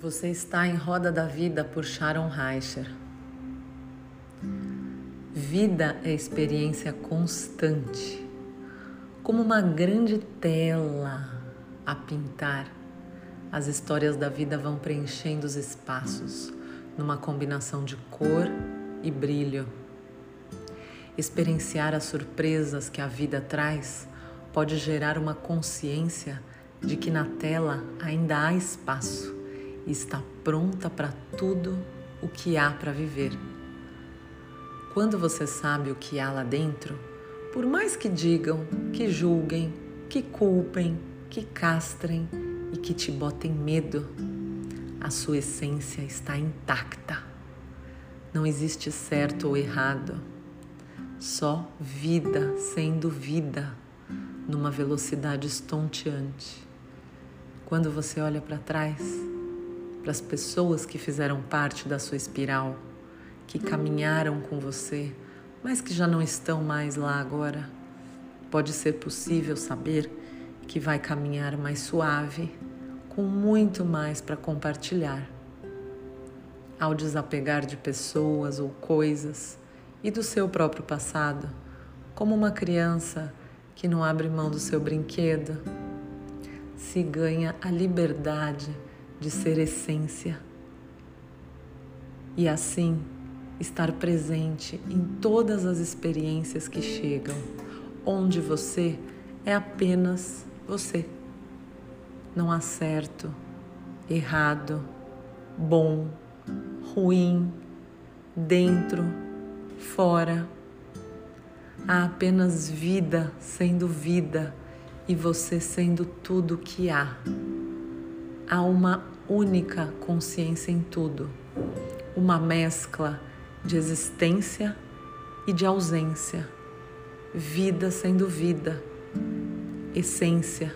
Você está em Roda da Vida por Sharon Reicher. Vida é experiência constante, como uma grande tela a pintar. As histórias da vida vão preenchendo os espaços numa combinação de cor e brilho. Experienciar as surpresas que a vida traz pode gerar uma consciência de que na tela ainda há espaço e está pronta para tudo o que há para viver. Quando você sabe o que há lá dentro, por mais que digam, que julguem, que culpem, que castrem e que te botem medo, a sua essência está intacta. Não existe certo ou errado, só vida sendo vida numa velocidade estonteante. Quando você olha para trás, para as pessoas que fizeram parte da sua espiral, que caminharam com você, mas que já não estão mais lá agora. Pode ser possível saber que vai caminhar mais suave, com muito mais para compartilhar. Ao desapegar de pessoas ou coisas e do seu próprio passado, como uma criança que não abre mão do seu brinquedo, se ganha a liberdade de ser essência e assim estar presente em todas as experiências que chegam, onde você é apenas você. Não há certo, errado, bom, ruim, dentro, fora. Há apenas vida sendo vida e você sendo tudo que há há uma única consciência em tudo, uma mescla de existência e de ausência, vida sendo vida, essência,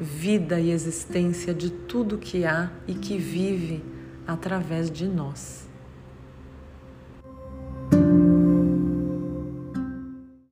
vida e existência de tudo que há e que vive através de nós.